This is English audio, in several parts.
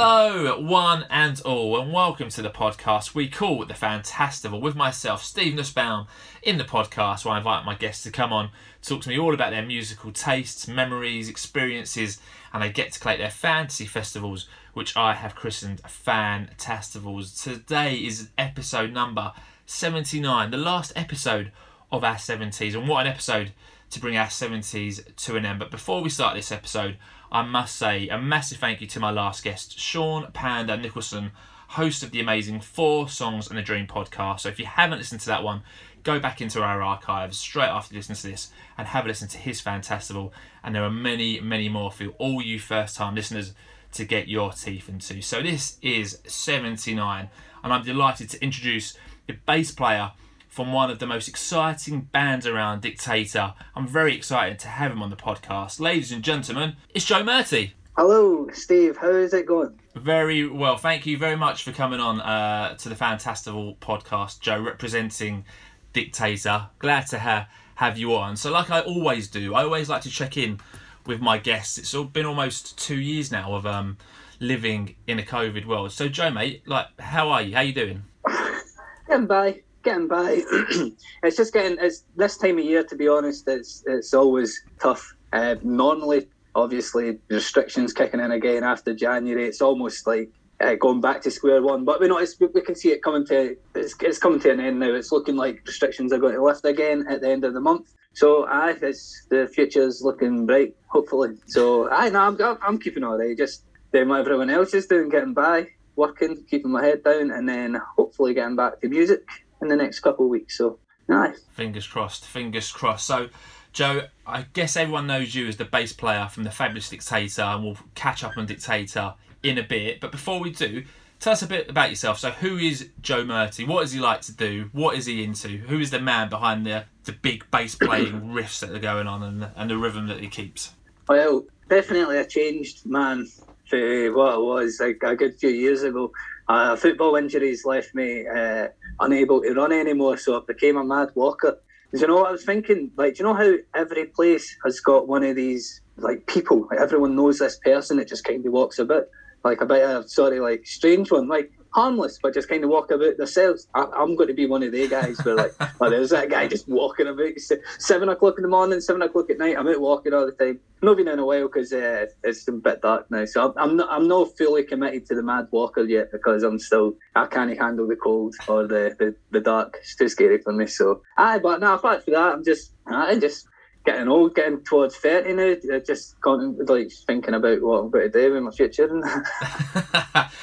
Hello, one and all, and welcome to the podcast we call The Fantastival with myself, Steve Nussbaum, in the podcast where I invite my guests to come on, talk to me all about their musical tastes, memories, experiences, and they get to collect their fantasy festivals, which I have christened Fantastivals. Today is episode number 79, the last episode of our 70s, and what an episode to bring our 70s to an end. But before we start this episode, I must say a massive thank you to my last guest, Sean Panda Nicholson, host of the amazing Four Songs and a Dream podcast. So if you haven't listened to that one, go back into our archives straight after you listen to this and have a listen to his Fantastival. And there are many, many more for all you first time listeners to get your teeth into. So this is 79, and I'm delighted to introduce the bass player from one of the most exciting bands around, Dictator. I'm very excited to have him on the podcast. Ladies and gentlemen, it's Joe Murty. Hello, Steve. How is it going? Very well. Thank you very much for coming on uh, to the Fantastival podcast, Joe, representing Dictator. Glad to ha- have you on. So, like I always do, I always like to check in with my guests. It's all been almost two years now of um, living in a COVID world. So, Joe, mate, like, how are you? How you doing? Getting by getting by. it's just getting it's this time of year. To be honest, it's it's always tough. Uh, normally, obviously, restrictions kicking in again after January. It's almost like uh, going back to square one. But we know we can see it coming to it's, it's coming to an end now. It's looking like restrictions are going to lift again at the end of the month. So I, it's the future's looking bright. Hopefully. So I know I'm, I'm keeping all right. Just doing what everyone else is doing, getting by, working, keeping my head down, and then hopefully getting back to music in the next couple of weeks. So, nice. Fingers crossed. Fingers crossed. So, Joe, I guess everyone knows you as the bass player from the Fabulous Dictator, and we'll catch up on Dictator in a bit. But before we do, tell us a bit about yourself. So, who is Joe Murty? What does he like to do? What is he into? Who is the man behind the the big bass playing riffs that are going on and the, and the rhythm that he keeps? Well, definitely a changed man for what it was like a good few years ago. Uh, football injuries left me uh, unable to run anymore, so I became a mad walker. Do you know what I was thinking? Like, do you know how every place has got one of these like people? Like everyone knows this person that just kind of walks a bit, like a bit of sorry, like strange one. Like harmless, but just kind of walk about themselves. I, am going to be one of the guys where like, oh, there's that guy just walking about seven o'clock in the morning, seven o'clock at night. I'm out walking all the time. Not been in a while because uh, it's a bit dark now, so I'm, I'm not I'm not fully committed to the mad walker yet because I'm still I can't handle the cold or the, the, the dark. It's too scary for me. So aye, but now apart from that, I'm just I just getting old, getting towards 30 now, just like thinking about what I'm going to do in my future.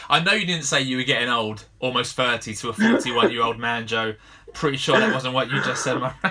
I know you didn't say you were getting old, almost 30 to a 41 year old man, Joe. Pretty sure that wasn't what you just said.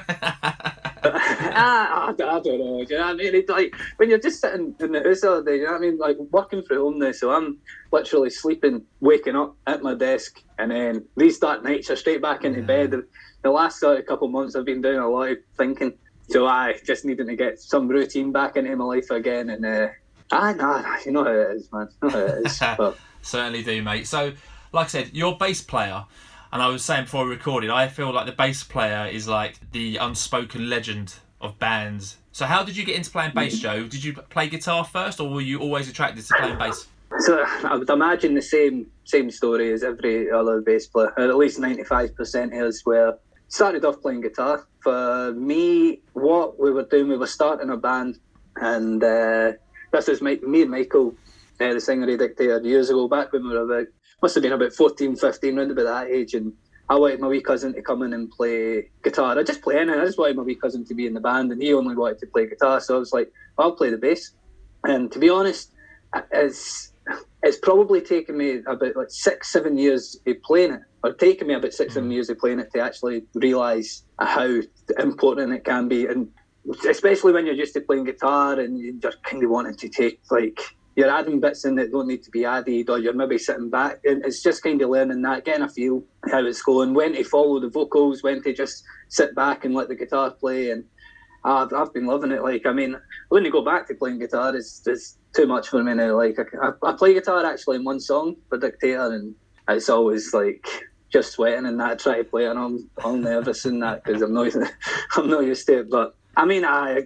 ah, I, don't know. Do you know what I mean? It's like when you're just sitting in the house all day, you know what I mean? Like working from home now, so I'm literally sleeping, waking up at my desk, and then restart nights are straight back into yeah. bed. The last sort of couple of months, I've been doing a lot of thinking so I just needing to get some routine back into my life again, and uh, ah, nah, you know how it is, man. You know how it is. But... Certainly do, mate. So, like I said, you're bass player, and I was saying before we recorded, I feel like the bass player is like the unspoken legend of bands. So, how did you get into playing bass, Joe? Did you play guitar first, or were you always attracted to playing bass? So I would imagine the same same story as every other bass player, at least ninety five percent is where started off playing guitar. For me, what we were doing, we were starting a band, and uh, this was my, me and Michael, uh, the singer of Dictator, years ago, back when we were about, must have been about 14, 15, around about that age. And I wanted my wee cousin to come in and play guitar. I just play anything. I just wanted my wee cousin to be in the band, and he only wanted to play guitar. So I was like, I'll play the bass. And to be honest, it's it's probably taken me about like six, seven years of playing it or taken me about six, seven mm. years of playing it to actually realise how important it can be. And especially when you're used to playing guitar and you're kind of wanting to take like you're adding bits in that don't need to be added, or you're maybe sitting back, and it's just kind of learning that, getting a feel how it's going, when to follow the vocals, when to just sit back and let the guitar play. And I've, I've been loving it. Like, I mean, when you go back to playing guitar, it's, it's too much for me now. Like, I, I play guitar actually in one song for Dictator, and it's always like just sweating and that, try to play and I'm I'm nervous in that because I'm not I'm not used to it. But I mean, I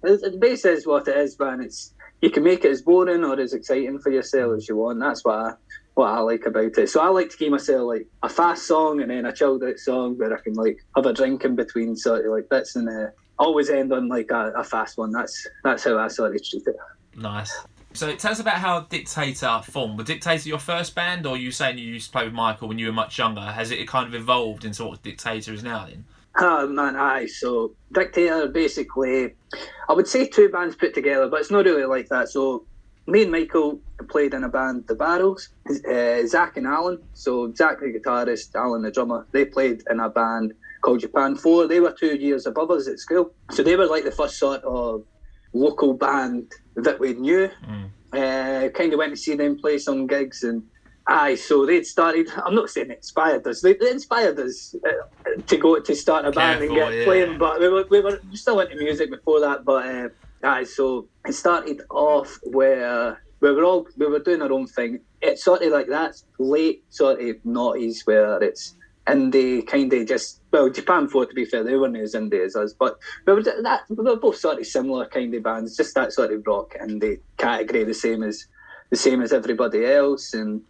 the bass is what it is, man. It's you can make it as boring or as exciting for yourself as you want. That's what I what I like about it. So I like to give myself like a fast song and then a chilled out song where I can like have a drink in between sort of like bits and uh, always end on like a, a fast one. That's that's how I sort of treat it. Nice. So tell us about how Dictator formed. Was Dictator your first band, or you saying you used to play with Michael when you were much younger? Has it kind of evolved into what Dictator is now? Then. Oh man, aye. So Dictator basically, I would say two bands put together, but it's not really like that. So me and Michael played in a band, The Barrels. Uh, Zach and Alan, so Zach the guitarist, Alan the drummer, they played in a band called Japan 4. They were two years above us at school. So they were like the first sort of local band that we knew. Mm. Uh, kind of went to see them play some gigs and aye, so they'd started. I'm not saying inspired us. They, they inspired us uh, to go to start a band Careful, and get yeah. playing, but we were, we were still into music before that. But uh, aye, so it started off where we were all we were doing our own thing. It's sort of like that late sort of noughties where it's indie kind of just well Japan 4 to be fair they weren't as indie as us but we were that we were both sort of similar kind of bands just that sort of rock indie category the same as the same as everybody else and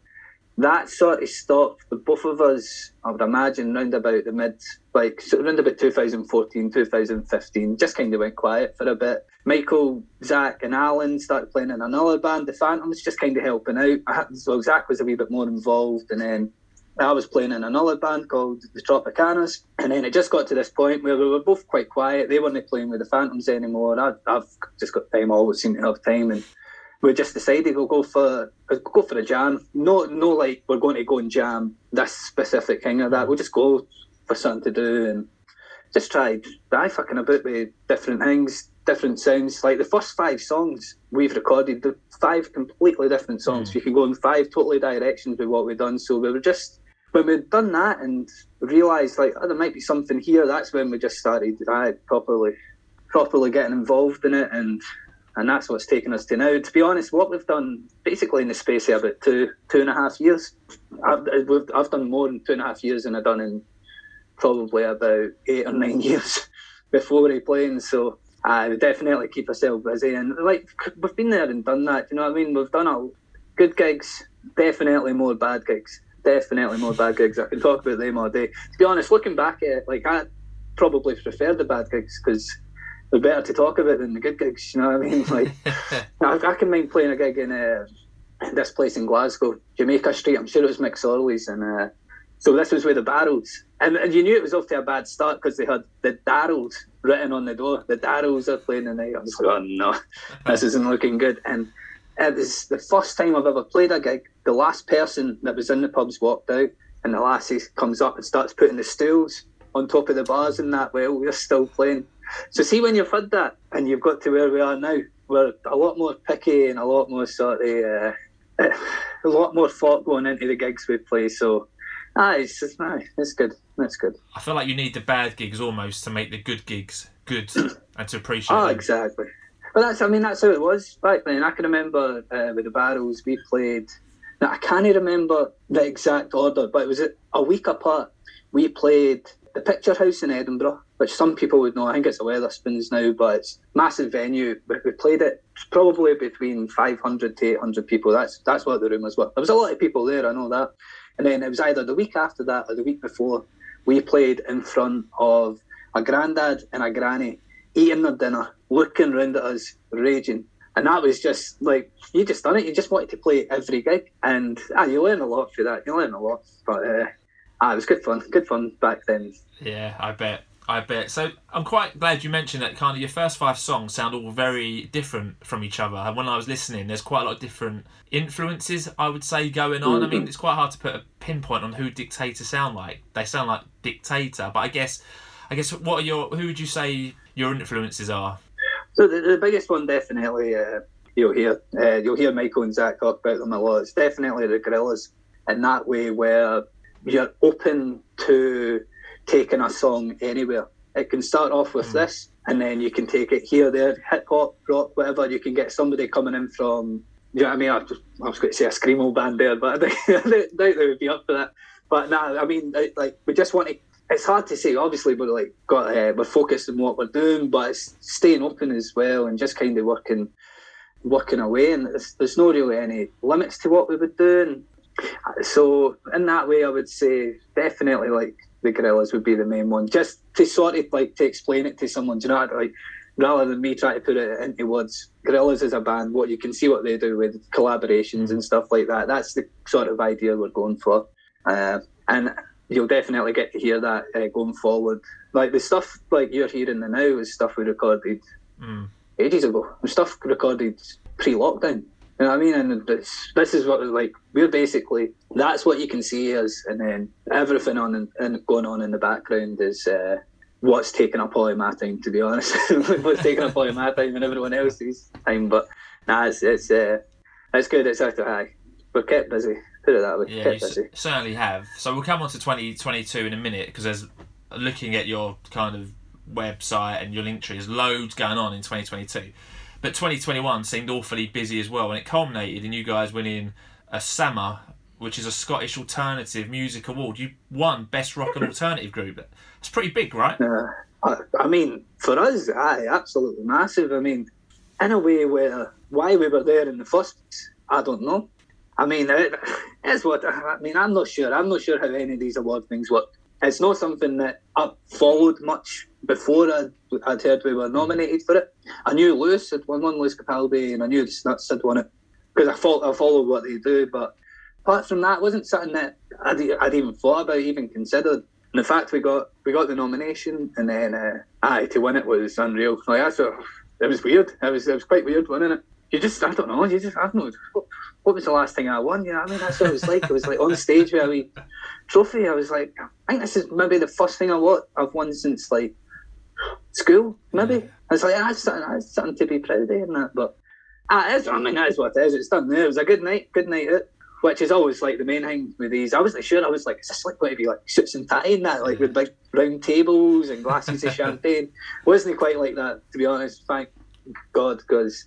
that sort of stopped the both of us I would imagine round about the mid like so around about 2014 2015 just kind of went quiet for a bit. Michael Zach and Alan started playing in another band. The Phantoms just kind of helping out. So Zach was a wee bit more involved and then I was playing in another band called the Tropicanas, and then it just got to this point where we were both quite quiet. They weren't playing with the Phantoms anymore. I, have just got time, I always seem to have time, and we just decided we'll go for go for a jam. No, no, like we're going to go and jam this specific thing or that. We'll just go for something to do and just try. I fucking about with different things, different sounds. Like the first five songs we've recorded, the five completely different songs. Mm. You can go in five totally directions with what we've done. So we were just when we'd done that and realised like oh, there might be something here, that's when we just started I properly properly getting involved in it and and that's what's taken us to now. To be honest, what we've done basically in the space of about two two and a half years, I've, I've done more in two and a half years than I've done in probably about eight or nine years before he playing. So uh, I would definitely keep ourselves busy and like we've been there and done that. You know what I mean? We've done a good gigs, definitely more bad gigs definitely more bad gigs. I can talk about them all day. To be honest, looking back at it, like I probably prefer the bad gigs because they're better to talk about than the good gigs. You know what I mean? Like I, I, can mind playing a gig in, uh, this place in Glasgow, Jamaica Street. I'm sure it was McSorley's, and uh, so this was where the Barrels. And, and you knew it was off to a bad start because they had the Darrells written on the door. The Darrells are playing tonight. I was like, oh no, this isn't looking good. And it was the first time I've ever played a gig. The last person that was in the pubs walked out, and the lassie comes up and starts putting the stools on top of the bars and that. Well, we're still playing. So see, when you've had that and you've got to where we are now, we're a lot more picky and a lot more sort of uh, a lot more thought going into the gigs we play. So. Ah, it's, it's, it's good. That's good. I feel like you need the bad gigs almost to make the good gigs good and to appreciate. Oh, them. exactly. But that's, I mean, that's how it was back then. I can remember uh, with the Barrels, we played. Now, I can't remember the exact order, but it was a week apart. We played the Picture House in Edinburgh, which some people would know. I think it's a Wetherspoons now, but it's massive venue. We played it probably between 500 to 800 people. That's that's what the was. Well, there was a lot of people there. I know that. And then it was either the week after that or the week before. We played in front of a granddad and a granny eating their dinner, looking round at us, raging. And that was just like you just done it. You just wanted to play every gig, and ah, you learn a lot through that. You learn a lot, but uh, ah, it was good fun. Good fun back then. Yeah, I bet. I bet. So I'm quite glad you mentioned that. Kind of your first five songs sound all very different from each other. And when I was listening, there's quite a lot of different influences. I would say going on. Mm-hmm. I mean, mm-hmm. it's quite hard to put a pinpoint on who Dictator sound like. They sound like Dictator, but I guess, I guess, what are your? Who would you say your influences are? So the, the biggest one definitely uh, you'll hear uh, you'll hear Michael and Zach talk about them a lot. It's definitely the Gorillaz in that way where you're open to taking a song anywhere. It can start off with mm. this, and then you can take it here, there, hip hop, rock, whatever. You can get somebody coming in from, you know what I mean? I, just, I was going to say a screamo band there, but I doubt they would be up for that. But no, nah, I mean, like we just want to it's hard to say. Obviously, we're like got uh, we're focused on what we're doing, but it's staying open as well and just kind of working working away, and there's, there's no really any limits to what we would do. And so in that way, I would say definitely like the Gorillaz would be the main one, just to sort of like to explain it to someone. Do you know, like rather than me trying to put it into words, Gorillaz is a band. What you can see what they do with collaborations and stuff like that. That's the sort of idea we're going for, uh, and you'll definitely get to hear that uh, going forward. Like the stuff like you're hearing the now is stuff we recorded Mm. ages ago. Stuff recorded pre-lockdown. You know what I mean? And this, this is what like we're basically that's what you can see us, and then everything on and, going on in the background is uh, what's taking up all of my time. To be honest, what's taking up all of my time and everyone else's time. But nah, it's it's uh, it's good. It's after high. We're kept busy. Put it that way. Yeah, certainly have. So we'll come on to 2022 in a minute because there's looking at your kind of website and your link tree, there's loads going on in 2022. But 2021 seemed awfully busy as well, and it culminated in you guys winning a SAMA, which is a Scottish Alternative Music Award. You won Best Rock and Alternative Group. That's pretty big, right? Uh, I, I mean, for us, aye, absolutely massive. I mean, in a way where why we were there in the first place, I don't know. I mean, it, it's what I mean. I'm not sure. I'm not sure how any of these award things work. It's not something that I followed much before I'd, I'd heard we were nominated for it. I knew Lewis had won one, Lewis Capaldi, and I knew the Snuts had won it because I, I followed what they do. But apart from that, it wasn't something that I'd, I'd even thought about, even considered. And the fact we got we got the nomination and then uh, aye to win it was unreal. Like that's what, it was weird. It was it was quite weird winning it. You just I don't know. You just I don't know. What, was the last thing I won? You know I mean? That's what it was like. It was like on stage with a wee trophy. I was like, I think this is maybe the first thing I won, I've won since like school. Maybe I was like, that's something, that's something to be proud of and that. But ah, it's, I mean, that is what it is. It's done there. It was a good night. Good night out which is always like the main thing with these. I wasn't sure. I was like, is this like going to be like suits and tie and that, like with big round tables and glasses of champagne? Wasn't quite like that, to be honest. Thank God, because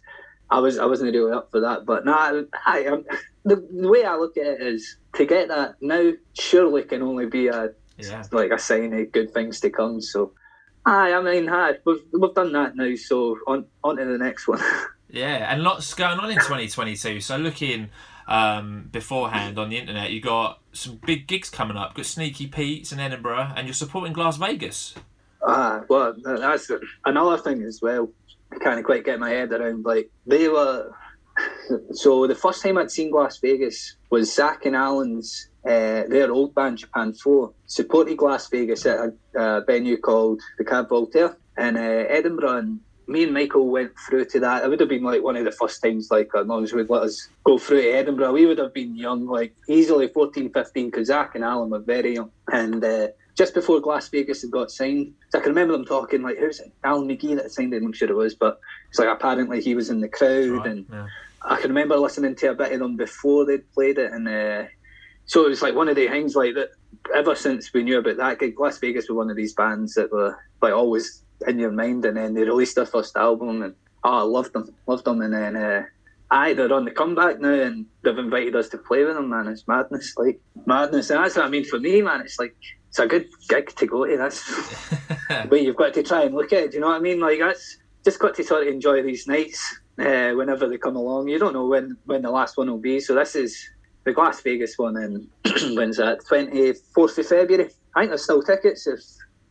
I was I wasn't really up for that. But nah, I, um, the, the way I look at it is to get that now surely can only be a Yeah. like a sign of good things to come. So. Aye, I mean, aye, we've, we've done that now, so on on to the next one. Yeah, and lots going on in 2022. So looking um, beforehand on the internet, you got some big gigs coming up. Got Sneaky Pete's in Edinburgh, and you're supporting Las Vegas. Ah, well, that's another thing as well. I can't quite get my head around. Like they were. So the first time I'd seen Las Vegas was Zach and Alan's uh, their old band Japan Four supported Las Vegas at a, a venue called the Cab Voltaire in uh, Edinburgh, and me and Michael went through to that. It would have been like one of the first times, like as we'd let us go through to Edinburgh. We would have been young, like easily 14, 15, because Zach and Alan were very young, and. Uh, just before Las Vegas had got signed. So I can remember them talking like, "Who's it? Alan McGee that signed him?" I'm sure it was, but it's like apparently he was in the crowd, Right, and yeah. I can remember listening to a bit of them before they'd played it, and uh, so it was like one of the things like that. Ever since we knew about that gig, Las Vegas were one of these bands that were like always in your mind, and then they released their first album, and oh, I loved them, loved them, and then. Uh, Aye, they're on the comeback now, and they've invited us to play with them. Man, it's madness, like madness, and that's what I mean for me, man. It's like it's a good gig to go to. That's way you've got to try and look at it. Do you know what I mean? Like that's just got to sort of enjoy these nights uh, whenever they come along. You don't know when when the last one will be. So this is the Las Vegas one, and when's that? Twenty fourth of February. I think there's still tickets if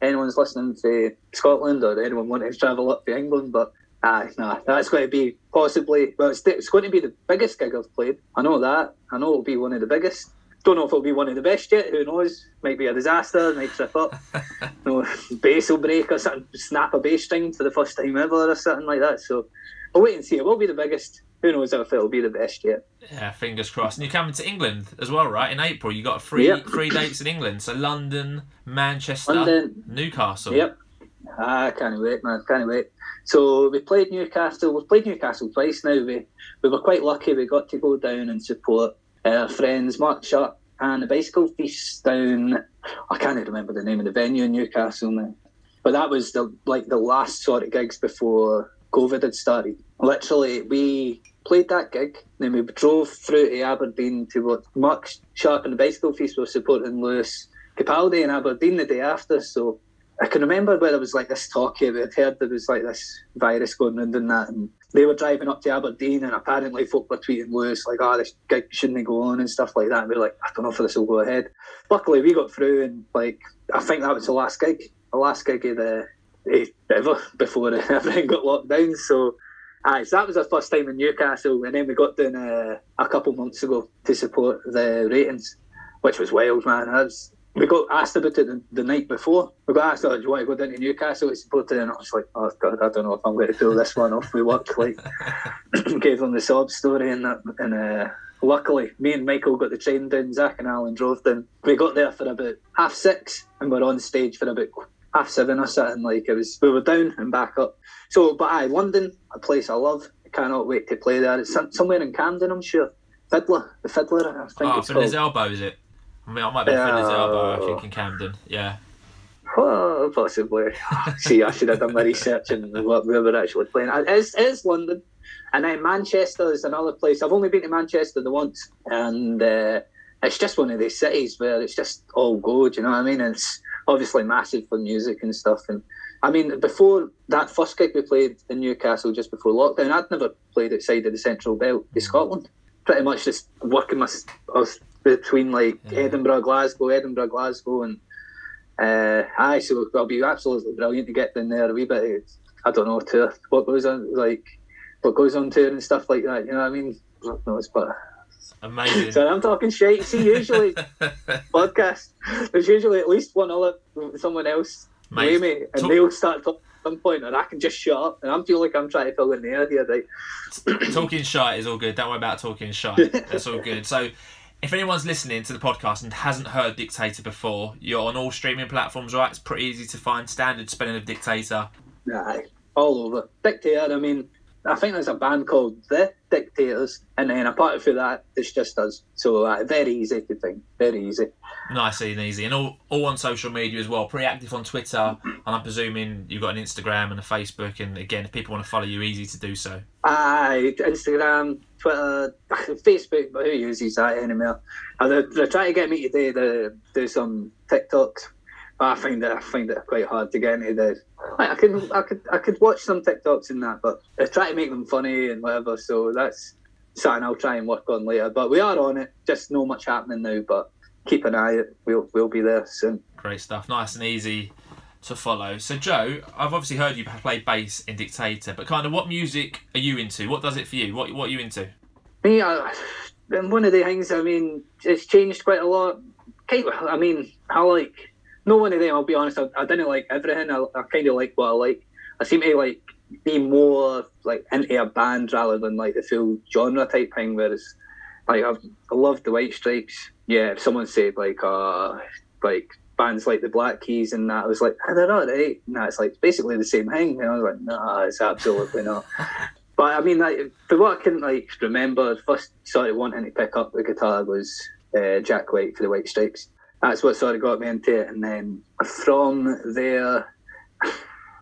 anyone's listening to Scotland or anyone wanting to travel up to England, but. Aye, nah, that's going to be possibly. Well, it's, it's going to be the biggest gig I've played. I know that. I know it'll be one of the biggest. Don't know if it'll be one of the best yet. Who knows? Might be a disaster. Might trip up. no, bass will break or something. Snap a bass string for the first time ever or something like that. So I'll wait and see. It will be the biggest. Who knows if it'll be the best yet? Yeah, fingers crossed. And you're coming to England as well, right? In April, you got three Yep. three dates in England. So London, Manchester, London. Newcastle. Yep. Ah, I can't wait, man. Can't wait. So we played Newcastle. We've played Newcastle twice now. We we were quite lucky. We got to go down and support our friends Mark Sharp and the Bicycle Feast down. I can't remember the name of the venue in Newcastle now, but that was the like the last sort of gigs before COVID had started. Literally, we played that gig, then we drove through to Aberdeen to what Mark Sharp and the Bicycle Feast were supporting Lewis Capaldi in Aberdeen the day after. So I can remember where there was like this talk here. I'd heard there was like this virus going around and that, and they were driving up to Aberdeen, and apparently folk were tweeting Lewis like, "Oh, this gig shouldn't go on" and stuff like that. And we are like, "I don't know if this will go ahead." Luckily, we got through, and like, I think that was the last gig, the last gig of the ever before everything got locked down. So, aye, so that was our first time in Newcastle, and then we got down uh, a couple months ago to support the ratings, which was wild, man. Was we got asked about it the, the, night before. We got asked, oh, do you want to go down to Newcastle to support it? And I was like, oh, God, I don't know if I'm going to pull this one off. We work, like, gave them the sob story and that. And uh, luckily, me and Michael got the train down, Zach and Alan drove down. We got there for about half six and we're on stage for about half seven or something. Like, it was, we were down and back up. So, but aye, London, a place I love. I cannot wait to play there. It's somewhere in Camden, I'm sure. Fiddler, the Fiddler, I think oh, it's called. elbow, is it? I mean, I might be yeah. his elbow. I think in Camden. Yeah. Well, possibly. See, I should have done my research and what we were actually playing. It is, it is London, and then Manchester is another place. I've only been to Manchester the once, and uh, it's just one of these cities where it's just all good. You know what I mean? And it's obviously massive for music and stuff. And I mean, before that first gig we played in Newcastle just before lockdown, I'd never played outside of the Central Belt in Scotland. Pretty much just working my, I was between like yeah. Edinburgh, Glasgow, Edinburgh, Glasgow, and uh, aye, so it'll be absolutely brilliant to get in there a wee bit. I don't know tour what goes on like what goes on tour and stuff like that. You know what I mean? No, it's but amazing. so I'm talking shit. See, usually podcast there's usually at least one other someone else Mate, me, and talk- they'll start talking at some point, and I can just shut up. And I feel like I'm trying to fill in the air here, right? talking shite is all good. Don't worry about talking shite. That's all good. So, if anyone's listening to the podcast and hasn't heard Dictator before, you're on all streaming platforms, right? It's pretty easy to find. Standard spelling of Dictator. Nah, all over. Dictator. I mean, I think there's a band called The Dictators, and then apart from that, it's just us. So uh, very easy to think, very easy. Nice and easy, and all, all on social media as well. Pretty active on Twitter, and I'm presuming you've got an Instagram and a Facebook. And again, if people want to follow you, easy to do so. Aye, Instagram, Twitter, Facebook, but who uses that anymore? They're, they're trying to get me to do the, do some TikToks but I find it I find it quite hard to get into the. I could I could I could watch some TikToks in that, but I try to make them funny and whatever. So that's something I'll try and work on later. But we are on it. Just no much happening now, but keep an eye. We'll we'll be there soon. Great stuff. Nice and easy to follow. So Joe, I've obviously heard you play bass in Dictator, but kind of what music are you into? What does it for you? What what are you into? Me, I, one of the things. I mean, it's changed quite a lot. I mean, I like no one of them. I'll be honest. I, I didn't like everything. I, I kind of like what I like. I seem to like be more like into a band rather than like the full genre type thing. Whereas, like I've, I love the White Stripes. Yeah, if someone said like uh like bands like the Black Keys and that, I was like, oh, they're all right. No, it's like basically the same thing. And I was like, no, nah, it's absolutely not. But I mean, like, for what I can like remember, first started wanting to pick up the guitar was uh, Jack White for the White Stripes that's what sort of got me into it. And then from there,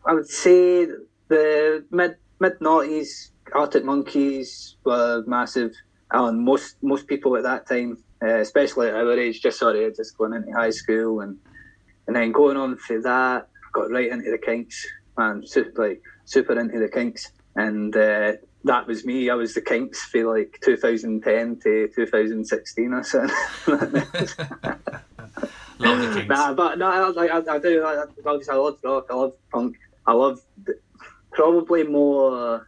I would say the mid mid noughties, Arctic Monkeys were massive. And most most people at that time, uh, especially at our age, just sort of just going into high school and and then going on for that, got right into the Kinks, man, super, like super into the Kinks, and uh, that was me. I was the Kinks for like 2010 to 2016 or something. love the Kinks. Nah, but no, I, I, I do. I, obviously, I love rock. I love punk. I love probably more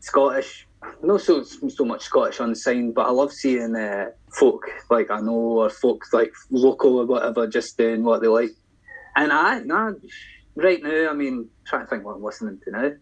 Scottish. Not so so much Scottish sign, but I love seeing uh, folk like I know or folk like local or whatever just doing what they like. And I, nah, right now, I mean, trying to think what I'm listening to now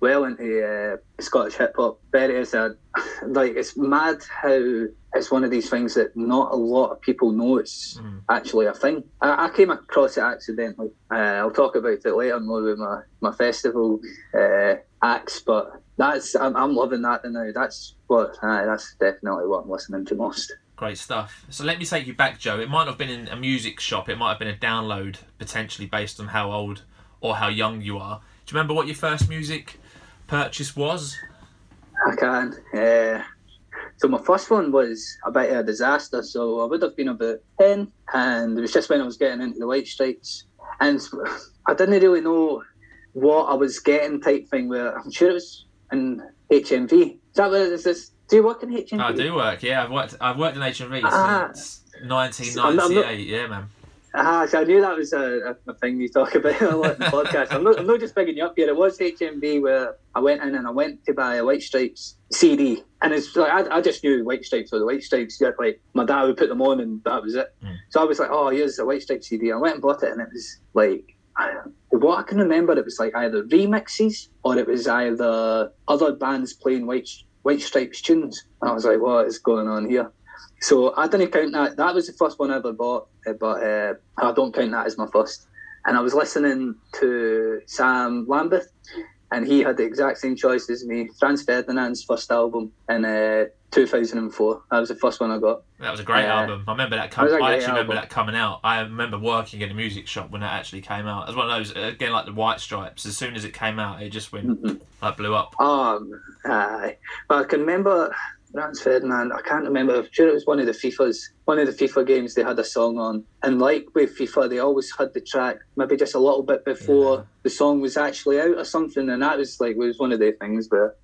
well into uh, Scottish hip hop. Very is a like it's mad how it's one of these things that not a lot of people know it's mm. actually a thing. I, I, came across it accidentally. Uh, I'll talk about it later more with my my festival uh, acts, but that's I'm, I'm loving that now. That's what uh, that's definitely what I'm listening to most. Great stuff. So let me take you back, Joe. It might have been in a music shop. It might have been a download, potentially based on how old or how young you are. Do you remember what your first music purchase was? I can. Uh, so my first one was a bit of a disaster. So I would have been about ten, and it was just when I was getting into the White Stripes, and I didn't really know what I was getting type thing. Where I'm sure it was in HMV. Is that what is this? Do you work in HMV? I do work. Yeah, I've worked. I've worked in HMV Ah. since 1998. Yeah, man. Ah, so I knew that was a, a thing you talk about a lot in the podcast. I'm not, I'm not just bigging you up here. It was HMV where I went in and I went to buy a White Stripes CD, and it's like I, I just knew White Stripes were the White Stripes. Yeah, like my dad would put them on, and that was it. Mm. So I was like, oh, here's a White Stripes CD. I went and bought it, and it was like. I- What I can remember, it was like either remixes or it was either other bands playing White White Stripes tunes. And I was like, what is going on here? So I didn't count that. That was the first one I ever bought, uh, but uh, I don't count that as my first. And I was listening to Sam Lambeth, and he had the exact same choice as me. Franz Ferdinand's first album in uh, 2004. That was the first one I got. That was a great Yeah. album. I remember that. Com- I actually remember that coming out. I remember working in a music shop when that actually came out. It was one of those again, like the White Stripes. As soon as it came out, it just went Mhm. like blew up. Um, aye. But I can remember Franz Ferdinand. I can't remember. I'm sure it was one of the FIFAs. One of the FIFA games they had a song on, and like with FIFA, they always had the track maybe just a little bit before Yeah. the song was actually out or something, and that was like was one of the things. But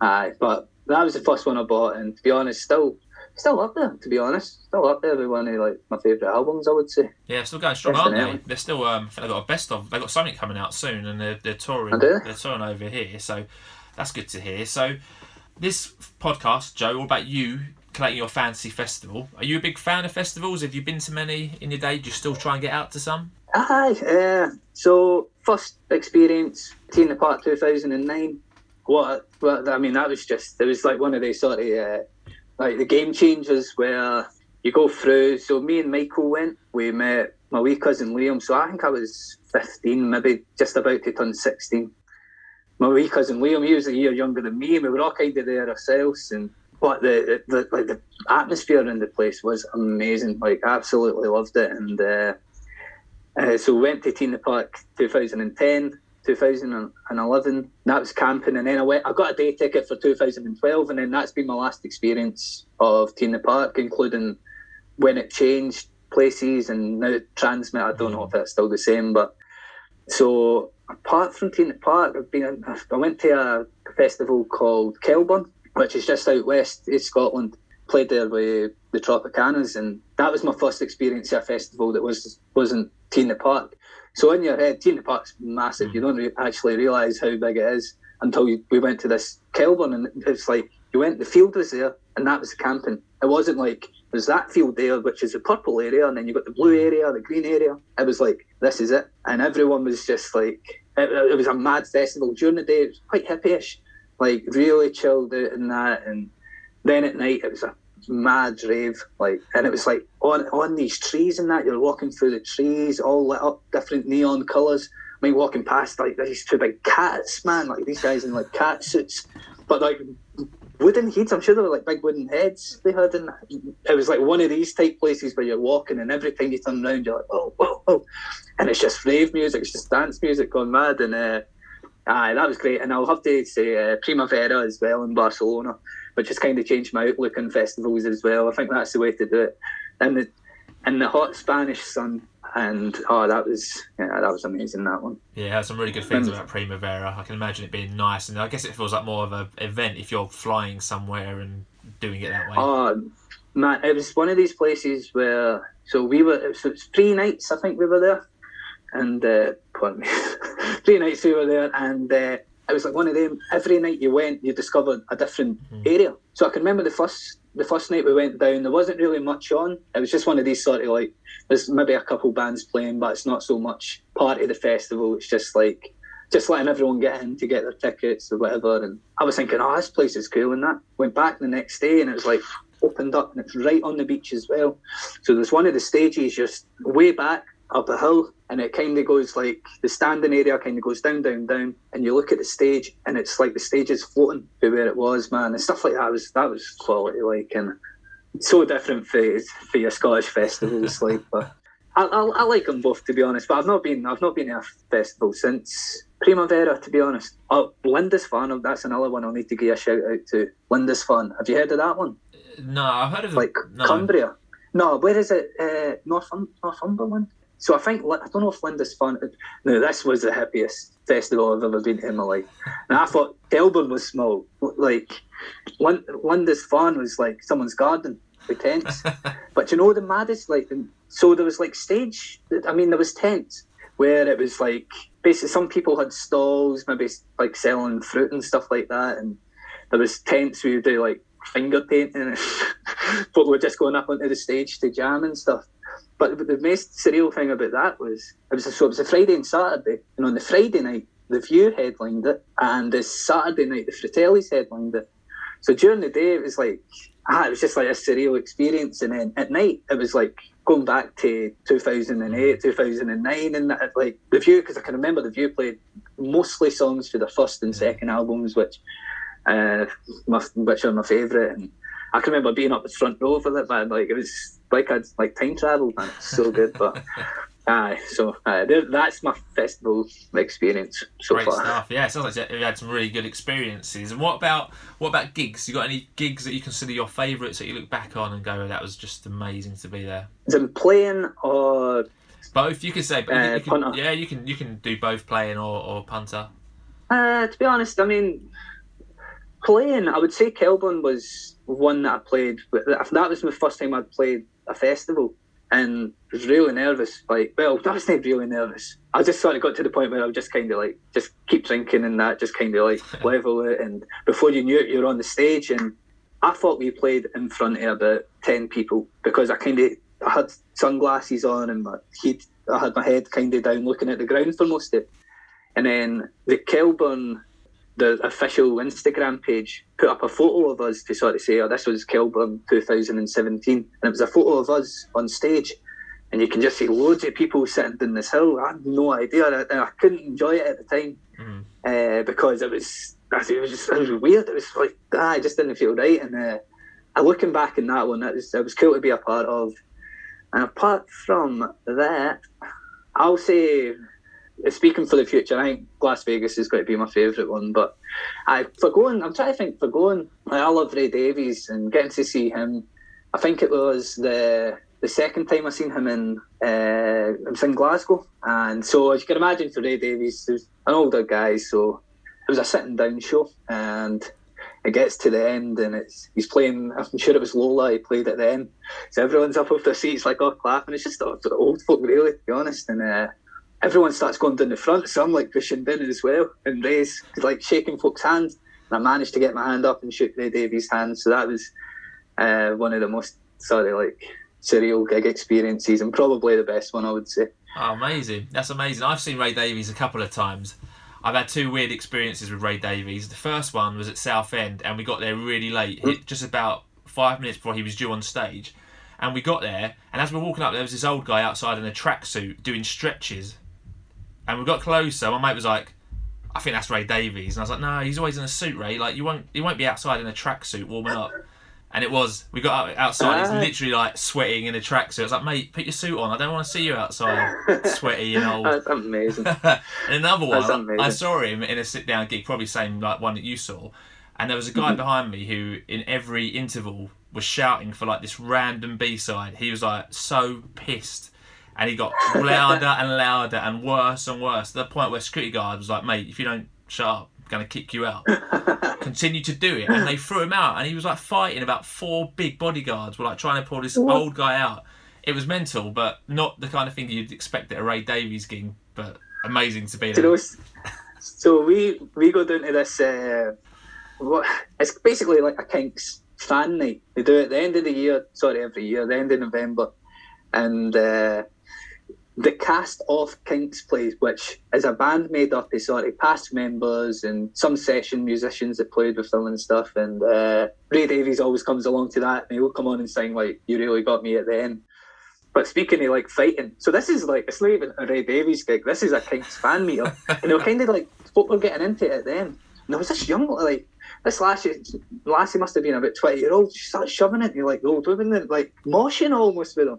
aye, but that was the first one I bought, and to be honest, still. Still up there, to be honest. Still up there with one of like my favourite albums, I would say. Yeah, still going strong, aren't they? They're still. Um, they got a best of. They got something coming out soon, and they're they're touring. Oh? They're touring over here, so that's good to hear. So this podcast, Joe, all about you collecting your fantasy festival. Are you a big fan of festivals? Have you been to many in your day? Do you still try and get out to some? Aye, uh, so first experience, T in the Park 2009. What, what, I mean, that was just, it was like one of these sort of, uh, like the game changers where you go through. So me and Michael went, we met my wee cousin Liam. So I think I was 15, maybe just about to turn 16. My wee cousin Liam, he was a year younger than me, and we were all kind of there ourselves. And but the, the like the atmosphere in the place was amazing. Like absolutely loved it. And uh, uh, so we went to T in the Park 2010, 2011. That was camping, and then I went. I got a day ticket for 2012, and then that's been my last experience of the Park, including when it changed places and now it TRNSMT. I don't know if it's still the same, but so apart from the Park, I've been. I went to a festival called Kelburn, which is just out west in Scotland. Played there with the Tropicanas, and that was my first experience at a festival that was wasn't the Park. So in your head, the Park's massive. You don't re- actually realise how big it is until you, we went to this Kelburn, and it's like you went. The field was there, and that was the camping. It wasn't like there's that field there, which is the purple area, and then you've got the blue area, the green area. It was like this is it, and everyone was just like it, it was a mad festival during the day. It was quite hippie-ish, like really chilled out in that, and then at night it was a mad rave, like, and it was like on on these trees and that. You're walking through the trees, all lit up, different neon colours. I mean, walking past like these two big cats, man, like these guys in like cat suits, but like wooden heads. I'm sure they were like big wooden heads they had, and it was like one of these type places where you're walking, and every time you turn around, you're like, oh, whoa, whoa, and it's just rave music, it's just dance music gone mad, and uh, aye, that was great. And I'll have to say uh, Primavera as well in Barcelona, which has kind of changed my outlook on festivals as well. I think that's the way to do it. And the and the hot Spanish sun, and oh, that was yeah, that was amazing. That one. Yeah, has some really good things about Primavera. I can imagine it being nice, and I guess it feels like more of an event if you're flying somewhere and doing it that way. Oh man, it was one of these places where so we were. It was three nights, I think we were there, and uh, pardon me, three nights we were there, and uh, it was like one of them. Every night you went, you discovered a different area. So I can remember the first the first night we went down. There wasn't really much on. It was just one of these sort of like there's maybe a couple bands playing, but it's not so much part of the festival. It's just like just letting everyone get in to get their tickets or whatever. And I was thinking, oh, this place is cool and that. Went back the next day and it was like opened up and it's right on the beach as well. So there's one of the stages just way back up a hill and it kind of goes like the standing area kind of goes down, down, down. And you look at the stage and it's like the stage is floating to where it was, man. And stuff like that was, that was quality, like, and so different for, for your Scottish festivals, like, but. I, I, I like them both to be honest, but I've not been I've not been to a festival since Primavera to be honest. Oh, Lindisfarne, that's another one I'll need to give a shout out to. Lindisfarne, have you heard of that one? no, I've heard of Like no. Cumbria? No, where is it? Uh, Northum- Northumberland. So I think I don't know if Lindisfarne. No, this was the happiest festival I've ever been to in my life. And I thought Kelburn was small. Like Lindisfarne was like someone's garden with tents. but you know the maddest like so there was like stage. I mean there was tents where it was like basically some people had stalls, maybe like selling fruit and stuff like that, and there was tents where you do like finger painting. And people were just going up onto the stage to jam and stuff. But the most surreal thing about that was it was a, so it was a Friday and Saturday, and on the Friday night the View headlined it, and the Saturday night the Fratellis headlined it. So during the day it was like ah, it was just like a surreal experience, and then at night it was like going back to 2008, 2009, and that, like the View because I can remember the View played mostly songs for the first and second albums, which uh, my, which are my favourite, and I can remember being up the front row for that man. Like it was like I'd like time travel, man. It's so good, but. Aye, so uh, that's my festival experience so Great far. stuff. Yeah, it sounds like you had some really good experiences. And what about what about gigs? You got any gigs that you consider your favourites that you look back on and go, "That was just amazing to be there"? Is it playing or both? You can say, but uh, you can, yeah, you can you can do both playing or, or punter. Uh, to be honest, I mean, playing, I would say Kelburn was one that I played. That was my first time I'd played a festival, and was really nervous. Like, well, I was not really nervous. I just sort of got to the point where I was just kind of like, just keep drinking and that, just kind of like level it. And before you knew it, you were on the stage, and I thought we played in front of about ten people because I kind of I had sunglasses on and my head, I had my head kind of down, looking at the ground for most of it. And then the Kelburn the official Instagram page put up a photo of us to sort of say, oh, this was Kelburn 2017. And it was a photo of us on stage. And you can just see loads of people sitting in this hill. I had no idea. And I couldn't enjoy it at the time mm. uh, because it was, it was just it was weird. It was like, ah, I just didn't feel right. And uh, looking back in that one, it was, it was cool to be a part of. And apart from that, I'll say speaking for the future, I think Las Vegas is going to be my favourite one. But I for going, I'm trying to think for going. I love Ray Davies and getting to see him. I think it was the the second time I seen him in uh, it was in Glasgow, and so as you can imagine, for Ray Davies, he's an older guy, so it was a sitting down show, and it gets to the end, and it's he's playing. I'm sure it was Lola. He played at the end, so everyone's up off their seats like oh clapping. It's just old folk, really, to be honest, and. Uh, everyone starts going down the front, so I'm like pushing down as well and raise like shaking folks' hands. And I managed to get my hand up and shake Ray Davies' hand. So that was uh, one of the most sorry like surreal gig experiences and probably the best one I would say. Oh, amazing! That's amazing. I've seen Ray Davies a couple of times. I've had two weird experiences with Ray Davies. The first one was at Southend, and we got there really late, mm. just about five minutes before he was due on stage. And we got there, and as we we're walking up, there was this old guy outside in a tracksuit doing stretches and we got closer. My mate was like, "I think that's Ray Davies," and I was like, "No, he's always in a suit, Ray. Like you won't, you won't be outside in a tracksuit warming up." And it was. We got outside. He's literally like sweating in a tracksuit. I was like, "Mate, put your suit on. I don't want to see you outside, sweaty and old." That's amazing. and another one, I saw him in a sit-down gig, probably same like one that you saw, and there was a guy mm-hmm. behind me who, in every interval, was shouting for like this random B side. He was like so pissed and he got louder and louder and worse and worse to the point where security guard was like, "Mate, if you don't shut up, I'm gonna kick you out." Continue to do it, and they threw him out, and he was like fighting about four big bodyguards, were like trying to pull this what? old guy out. It was mental, but not the kind of thing you'd expect at a Ray Davies gig. But amazing to be there. So we we go down to this. Uh, what it's basically like a Kinks fan night. They do it at the end of the year. Sorry, every year, the end of November, and. Uh, the Kast Off Kinks plays, which is a band made up of sort of past members and some session musicians that played with them and stuff. And uh, Ray Davies always comes along to that, and he'll come on and sing like "You really got me" at the end. But speaking of like fighting, so this is like it's not even a Ray Davies gig. This is a Kinks fan meetup, and they were kind of like folk were getting into it at the end. And there was this young like this lassie, lassie must have been about twenty year old. She started shoving it, and you're like old women, like moshing almost with them.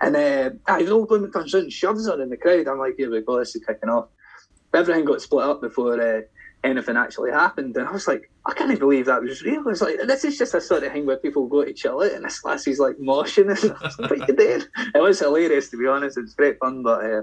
And uh, I know when comes in, shoves her in the crowd. I'm like, here we go, this is kicking off. Everything got split up before uh, anything actually happened. And I was like, I can't believe that was real. I was like, this is just a sort of thing where people go to chill out and this lassie's like moshing and I was like, what you doing? It was hilarious to be honest. It's great fun, but uh,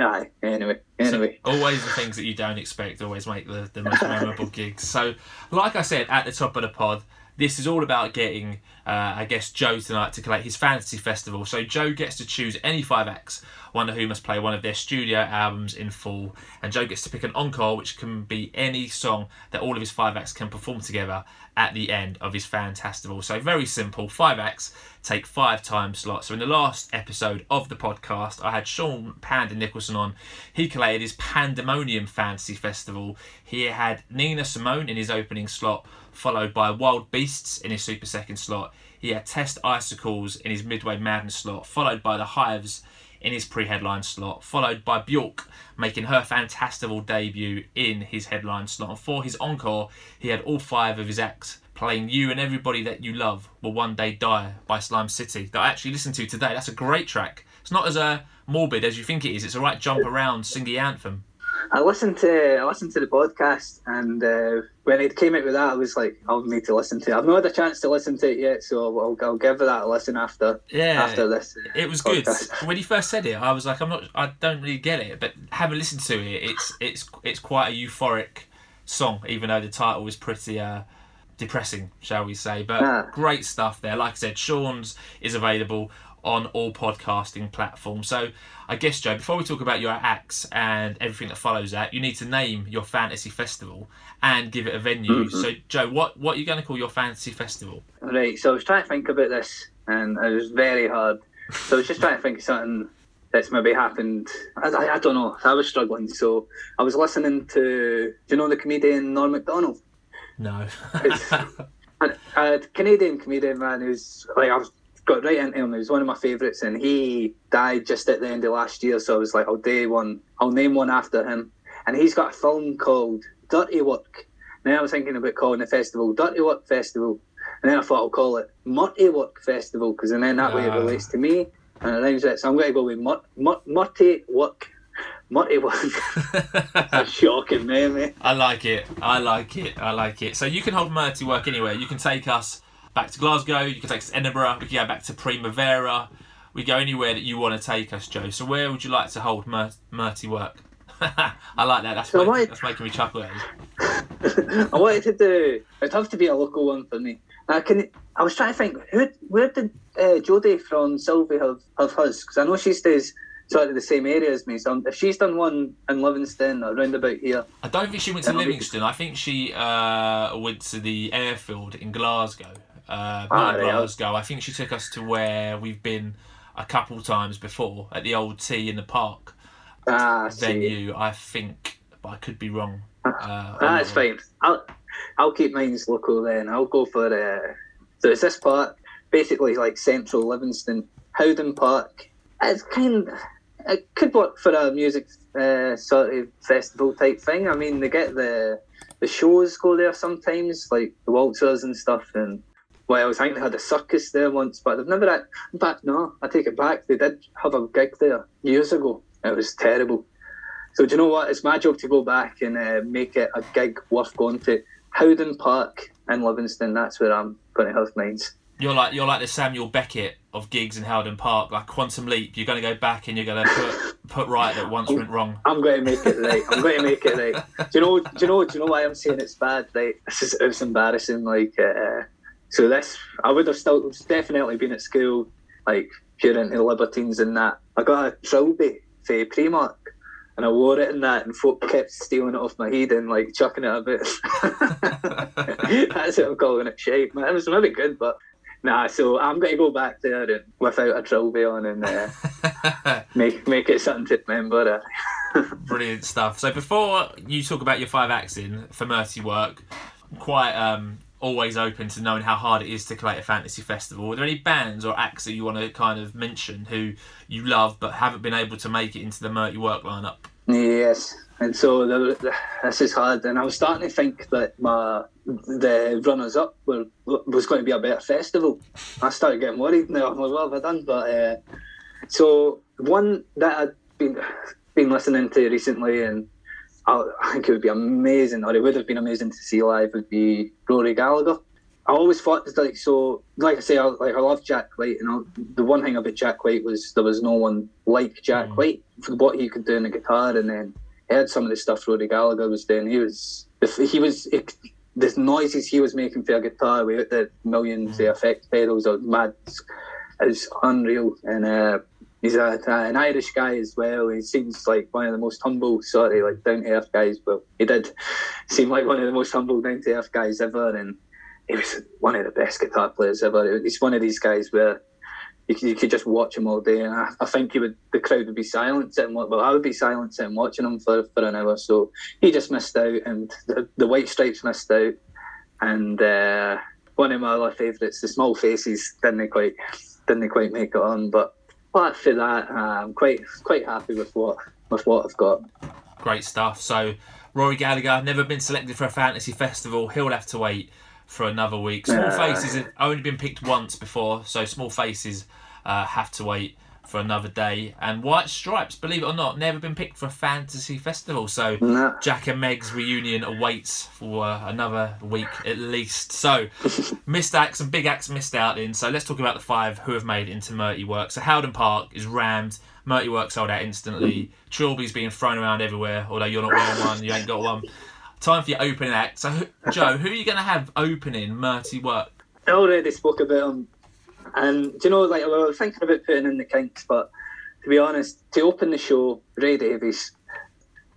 Aye, anyway, anyway. So always the things that you don't expect always make the, the most memorable gigs. So, like I said at the top of the pod, this is all about getting, uh, I guess, Joe tonight to collect his fantasy festival. So Joe gets to choose any five acts, one of whom must play one of their studio albums in full, and Joe gets to pick an encore, which can be any song that all of his five acts can perform together at the end of his fantastival. So very simple, five acts take five time slots. So in the last episode of the podcast, I had Sean Panda Nicholson on. He collated his Pandemonium Fantasy Festival. He had Nina Simone in his opening slot followed by Wild Beasts in his Super Second slot. He had Test Icicles in his Midway Madness slot, followed by The Hives in his pre-headline slot, followed by Bjork making her Fantastival debut in his headline slot. And for his encore, he had all five of his acts playing You and Everybody That You Love Will One Day Die by Slime City that I actually listened to today. That's a great track. It's not as uh, morbid as you think it is. It's a right jump around, sing the anthem. I listened to I listened to the podcast, and uh, when it came out with that, I was like, I'll need to listen to it. I've not had a chance to listen to it yet, so I'll, I'll give that a listen after. Yeah, after this, it was podcast. good. When he first said it, I was like, I'm not, I don't really get it, but having listened to it, it's it's it's quite a euphoric song, even though the title was pretty. Uh, depressing, shall we say? But yeah. great stuff there. Like I said, Sean's is available on all podcasting platforms. So I guess, Joe, before we talk about your acts and everything that follows that, you need to name your fantasy festival and give it a venue. Mm-hmm. So, Joe, what what are you going to call your fantasy festival? Right. So I was trying to think about this, and it was very hard. So I was just trying to think of something that's maybe happened. I, I, I don't know. I was struggling. So I was listening to, do you know the comedian Norm Macdonald? No. a, a Canadian comedian man who's like I've got right into him. He was one of my favourites, and he died just at the end of last year. So I was like, I'll do one. I'll name one after him. And he's got a film called Dirty Work. Now I was thinking about calling the festival Dirty Work Festival, and then I thought I'll call it Murty Work Festival because then that way it ah. relates to me and it rhymes with it. So I'm going to go with Mur- Mur- Murty Work. Murty Work. a shocking name, eh? I like it. I like it. I like it. So you can hold Murty Work anywhere. You can take us back to Glasgow. You can take us to Edinburgh. We can go back to Primavera. We go anywhere that you want to take us, Joe. So where would you like to hold Mur- Murty work? I like that. That's, so making, that's making me chuckle. I wanted to do. It'd have to be a local one for me. I can. I was trying to think. Who, where did uh, Jodie from Sylvie have have hers? Because I know she stays sort of the same area as me. So if she's done one in Livingston or round about here, I don't think she went to Livingston. I think she uh, went to the airfield in Glasgow uh, ah, Glasgow. I think she took us to where we've been a couple times before at the old T in the Park ah, venue. See. I think, but I could be wrong. Uh, That's fine. I'll I'll keep mine's local then. I'll go for uh, so it's this park, basically like central Livingston, Howden Park. It's kind of, it could work for a music uh, sort of festival type thing. I mean, they get the the shows go there sometimes, like the waltzers and stuff, and well, I was they had a circus there once, but they've never. Had, fact, no, I take it back. They did have a gig there years ago. It was terrible. So do you know what? It's my job to go back and uh, make it a gig worth going to. Howden Park in Livingston. That's where I'm going to have mines. You're like you're like the Samuel Beckett of gigs in Howden Park, like Quantum Leap. You're going to go back and you're going to put put right that once went wrong. I'm going to make it right. I'm going to make it right. Do you know? Do you know? Do you know why I'm saying it's bad? Right? This is it's embarrassing. Like. Uh, so this, I would have still definitely been at school, like pure into libertines and that. I got a trilby for Primark, and I wore it in that, and folk kept stealing it off my head and like chucking it a bit. That's what I'm calling it shape. Man, it was really good, but nah. So I'm going to go back there and without a trilby on and uh, make make it something to remember. Brilliant stuff. So before you talk about your five acts in for Murty Work, quite um, always open to knowing how hard it is to create a fantasy festival. Are there any bands or acts that you want to kind of mention who you love but haven't been able to make it into the Murty Work lineup? Yes, and so the, this is hard. And I was starting to think that my the runners up were was going to be a better festival. I started getting worried now. I'm like, what have I done? But uh, so one that I've been been listening to recently and I, I think it would be amazing, or it would have been amazing to see live. Would be Rory Gallagher. I always thought like so. Like I say, I, like I love Jack White, and I, the one thing about Jack White was there was no one like Jack mm. White for what he could do on the guitar, and then he had some of the stuff Rory Gallagher was doing. He was he was it, the noises he was making for a guitar without the millions mm. of effect pedals or mad is unreal. And uh, he's a, an Irish guy as well. He seems like one of the most humble, sorry, like down to earth guys. Well, he did seem like one of the most humble, down to earth guys ever. And he was one of the best guitar players ever. He's one of these guys where you could, you could just watch him all day, and I, I think would the crowd would be silent sitting. Well, I would be silent sitting watching him for, for an hour. So he just missed out, and the, the White Stripes missed out, and uh, one of my other favourites, the Small Faces, didn't quite didn't quite make it on. But apart from that, I'm quite quite happy with what with what I've got. Great stuff. So Rory Gallagher never been selected for a fantasy festival. He'll have to wait for another week. Small Faces have only been picked once before, so Small Faces uh, have to wait for another day. And White Stripes, believe it or not, never been picked for a fantasy festival. So. Jack and Meg's reunion awaits for uh, another week at least. So missed acts and big acts missed out in. So let's talk about the five who have made into Murty Work. So Howden Park is rammed. Murty Work sold out instantly. Trilby's being thrown around everywhere, although you're not wearing one, you ain't got one. Time for your opening act. So, Joe, who are you going to have opening Murty Work? I already spoke about him and do you know, like I was thinking about putting in the Kinks, but to be honest, to open the show, Ray Davies,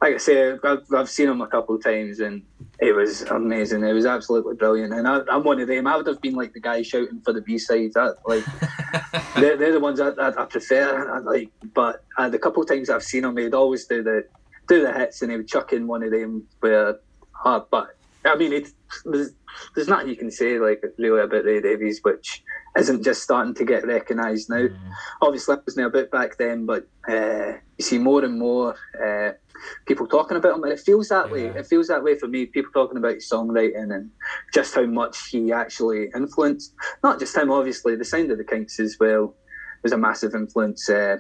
like I say, I've, I've seen him a couple of times and it was amazing. It was absolutely brilliant. And I, am one of them. I would have been like the guy shouting for the B sides. Like they're, they're, the ones that, I prefer. I, like, but uh, the couple of times I've seen him, he'd always do the do the hits and he would chuck in one of them where. Uh, but I mean, it's, there's, there's nothing you can say like really about Ray Davies, which isn't just starting to get recognised now. Mm. Obviously, it wasn't a bit back then, but uh, you see more and more uh, people talking about him, and it feels that yeah. way. It feels that way for me. People talking about his songwriting and just how much he actually influenced. Not just him, obviously. The sound of the Kinks as well was a massive influence uh,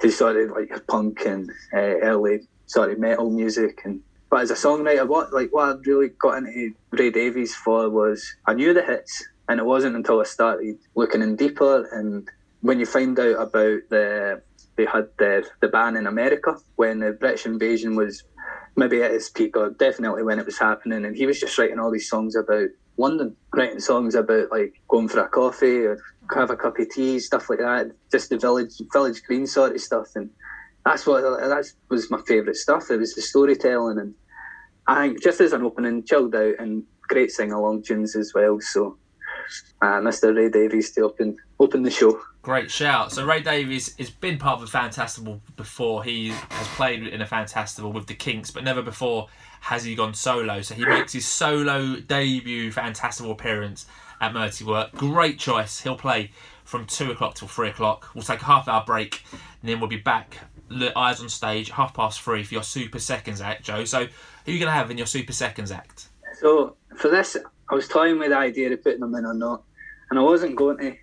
to sort of like punk and uh, early sort of metal music and. But as a songwriter, what like what I really got into Ray Davies for was I knew the hits, and it wasn't until I started looking in deeper and when you find out about the they had the the ban in America when the British invasion was maybe at its peak or definitely when it was happening and he was just writing all these songs about London, writing songs about like going for a coffee or have a cup of tea, stuff like that. Just the village village green sort of stuff and that's what that was my favourite stuff. It was the storytelling and I think just as an opening, chilled out and great sing along tunes as well. So uh, Mr. Ray Davies to open open the show. Great shout. So Ray Davies has been part of a Fantastival before. He has played in a Fantastival with the Kinks, but never before has he gone solo. So he makes his solo debut Fantastival appearance at Murty Work. Great choice. He'll play from two o'clock till three o'clock. We'll take a half hour break, and then we'll be back. Eyes on stage, half past three for your Super Seconds act, Joe. So, who are you going to have in your Super Seconds act? So, for this, I was toying with the idea of putting them in or not, and I wasn't going to.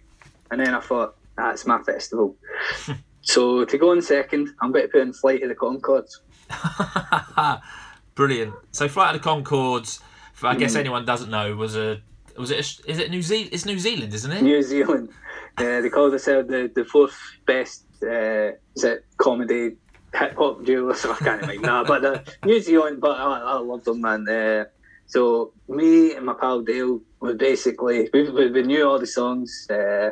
And then I thought, that's ah, my festival. so to go in second, I'm going to put in Flight of the Conchords. Brilliant. So Flight of the Conchords, for, I guess mm. anyone doesn't know, was a was it a, is it New Zealand? It's New Zealand, isn't it? New Zealand. Uh, they call themselves the the fourth best uh, is it comedy hip hop duo. So I can't remember. nah, but uh, New Zealand. But I, I love them, man. Uh, so me and my pal Dale would basically we, we, knew all the songs uh,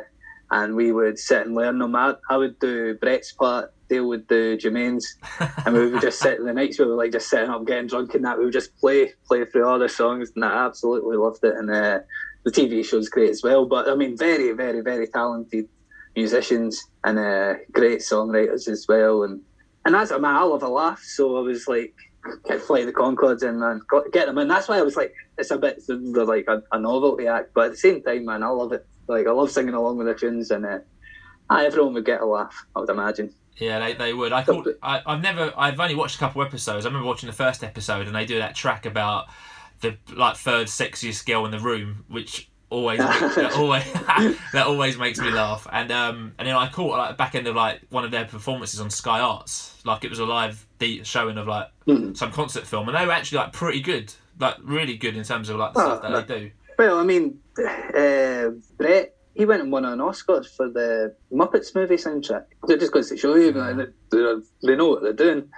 and we would sit and learn them. I, I would do Brett's part, Dale would do Jermaine's, and we would just sit the nights we were like just sitting up getting drunk and that we would just play play through all the songs and I absolutely loved it and uh, the TV show's great as well. But I mean, very very very talented musicians and uh, great songwriters as well and and that's a mean I love a laugh so I was like fly the Conchords in, man. Get them in. That's why I was like, it's a bit they're like a, a, novelty act, but at the same time, man, I love it. Like I love singing along with the tunes, and uh, everyone would get a laugh. I would imagine. Yeah, they, they would. I thought I, I've never. I've only watched a couple episodes. I remember watching the first episode, and they do that track about the like third sexiest girl in the room, which always that always that always makes me laugh. And um and then I caught like the back end of like one of their performances on Sky Arts, like it was a live de- showing of like Mhm. some concert film, and they were actually like pretty good, like really good in terms of like the Oh, stuff that no. they do. Well, I mean, uh, Brett, he went and won an Oscar for the Muppets movie soundtrack. So it just goes to show you Yeah. that they, know what they're doing.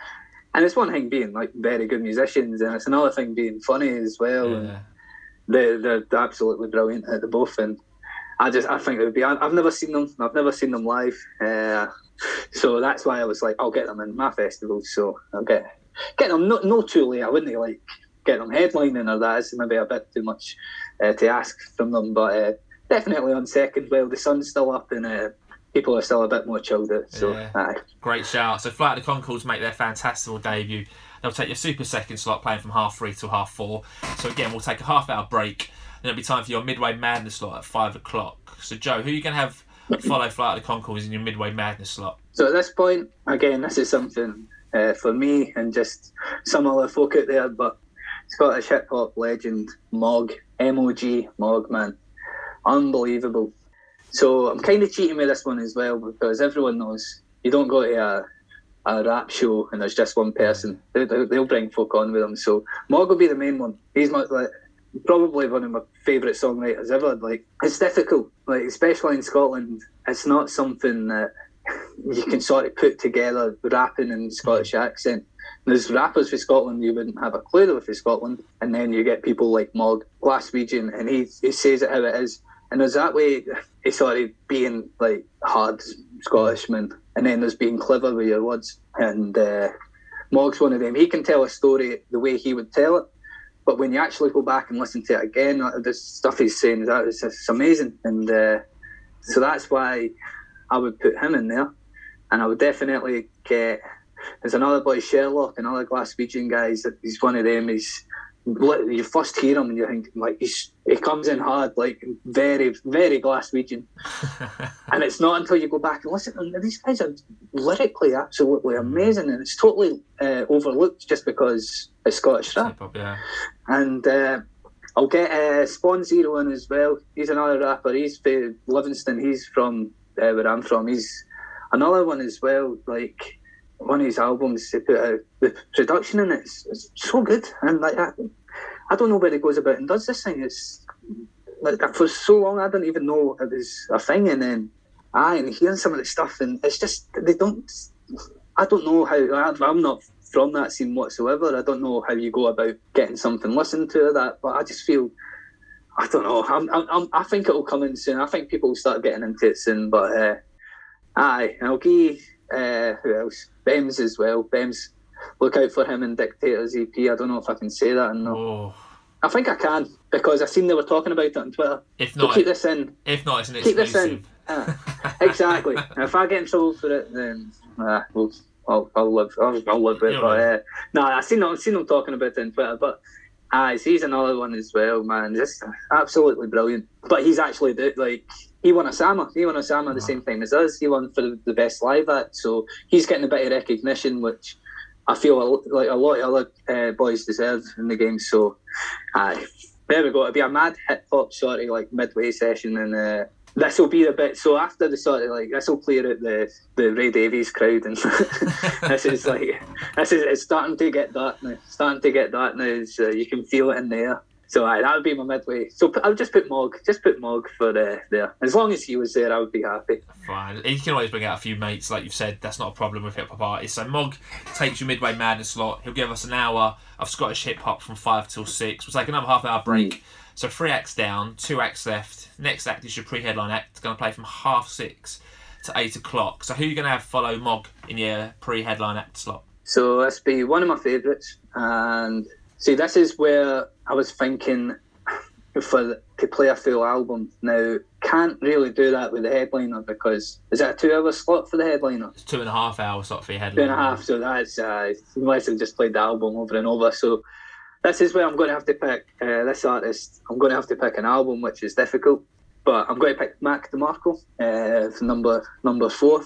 And it's one thing being like very good musicians, and it's another thing being funny as well. And Yeah. They're, they're absolutely brilliant at the both. And I just, I think it would be. I- I've never seen them. I've never seen them live. Uh, so that's why I was like, I'll get them in my festival. So I'll get get them. No, no too late. I wouldn't like get them headlining or that. It's maybe a bit too much uh, to ask from them. But uh, definitely on second. Well, the sun's still up and uh, people are still a bit more chilled out. So Yeah. aye. Great shout. So Flight of the Conchords make their Fantastival debut. They'll take your super second slot playing from half three till half four. So again, we'll take a half hour break. Then it'll be time for your midway madness slot at five o'clock. So Joe, who are you going to have follow Flight of the Conchords in your midway madness slot? So at this point, again, this is something uh, for me and just some other folk out there, but Scottish hip hop legend Mog, M O G, Mog, man. Unbelievable. So I'm kind of cheating with this one as well because everyone knows you don't go to a, a rap show and there's just one person. They, they'll bring folk on with them. So Mog will be the main one. He's my, like, probably one of my favourite songwriters ever. Like it's difficult, like especially in Scotland. It's not something that you can sort of put together rapping in Scottish accent. There's rappers for Scotland you wouldn't have a clue they were for Scotland, and then you get people like Mog, Glaswegian, and he he says it how it is. And there's that way he's sort of being like hard Scottishman, and then there's being clever with your words. And uh, Mog's one of them. He can tell a story the way he would tell it, but when you actually go back and listen to it again, uh, the stuff he's saying that is it's amazing. And uh, so that's why I would put him in there, and I would definitely get. There's another boy Sherlock, another Glaswegian guys. That he's one of them. He's you first hear him and you think like he's he comes in hard, like very very Glaswegian. And it's not until you go back and listen. These guys are lyrically absolutely amazing, and it's totally uh, overlooked just because it's Scottish rap. Yeah. And uh, I'll get uh, Spawn Zero in as well. He's another rapper. He's from Livingston. He's from uh, where I'm from. He's another one as well. Like one of his albums, they put out the production in it. It's, it's so good. And like I, I don't know where he goes about and does this thing. It's like for so long I didn't even know it was a thing. And then I and hearing some of the stuff, and it's just they don't. I don't know how. I- I'm not from that scene whatsoever. I don't know how you go about getting something listened to that, but I just feel. I don't know. I'm, I'm, I'm, think it'll come in soon. I think people will start getting into it soon. But uh, aye, I'll give uh, who else? Bems as well. Bems, look out for him in Dictators EP. I don't know if I can say that or not. Oh, I think I can because I seen they were talking about it on Twitter. if So not, keep this in. if not, it's an Keep this in. exclusive. Ah, exactly. If I get in trouble for it, then uh, we'll, I'll, I'll live. I'll, I'll live with it. But uh, no, I seen them. seen them talking about it on Twitter. But aye, he's another one as well, man. Just absolutely brilliant. But he's actually like he won a Sama. He won a Sama at the same time as us. He won for the, the best live act. So he's getting a bit of recognition, which I feel a, like a lot of other uh, boys deserve in the game. So aye, there we go. It'll be a mad hip hop sort of like midway session and. Uh, this will be a bit so after the sort of like this will clear out the the Ray Davies crowd and this is like this is it's starting to get dark now starting to get dark now uh, you can feel it in there so aye, that would be my midway so I'll just put Mog just put Mog for uh, there as long as he was there I would be happy Fine. You can always bring out a few mates, like you've said. That's not a problem with hip hop artists. So Mog takes your midway madness slot. He'll give us an hour of Scottish hip hop from five till six. We'll take another half hour break. So three acts down, two acts left. Next act is your pre-headline act. It's going to play from half six to eight o'clock. So who are you going to have follow Mog in your pre-headline act slot? so this be one of my favourites and see this is where I was thinking for to play a full album now can't really do that with the headliner because is that a two hour slot for the headliner It's two and a half hour slot for your headliner. headline. and a half. So that's uh, unless I've just played the album over and over. So this is where I'm going to have to pick uh, this artist. I'm going to have to pick an album, which is difficult. But I'm going to pick Mac DeMarco, uh, for number number four.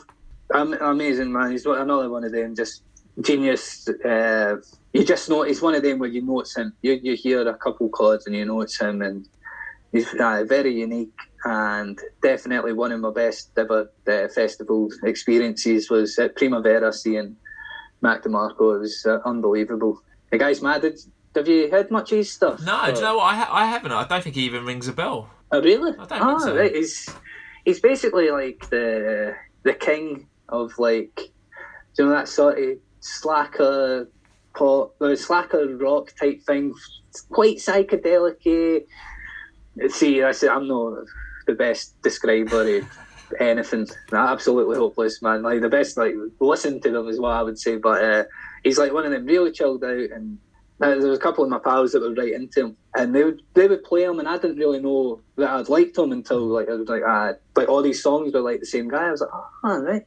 Am- amazing man. He's another one of them. Just genius. Uh, you just know he's one of them where you know it's him. You you hear a couple chords and you know it's him, and he's uh, very unique and definitely one of my best ever uh, festival experiences was at Primavera seeing Mac DeMarco. It was uh, unbelievable. The guy's mad. Did, have you heard much of his stuff? No, do you know what? I, ha- I haven't. I don't think he even rings a bell. Oh, really? I don't think so. Right. He's he's basically like the the king of like you know that sort of slacker uh, slacker rock type thing, quite psychedelic. See, I said I'm not the best describer of anything. Absolutely hopeless, man. Like the best, like listen to them is what I would say. But uh, he's like one of them, really chilled out and uh, there was a couple of my pals that were right into him, and they would they would play him, and I didn't really know that I'd liked him until like I was like ah, like all these songs were like the same guy. I was like, oh, right.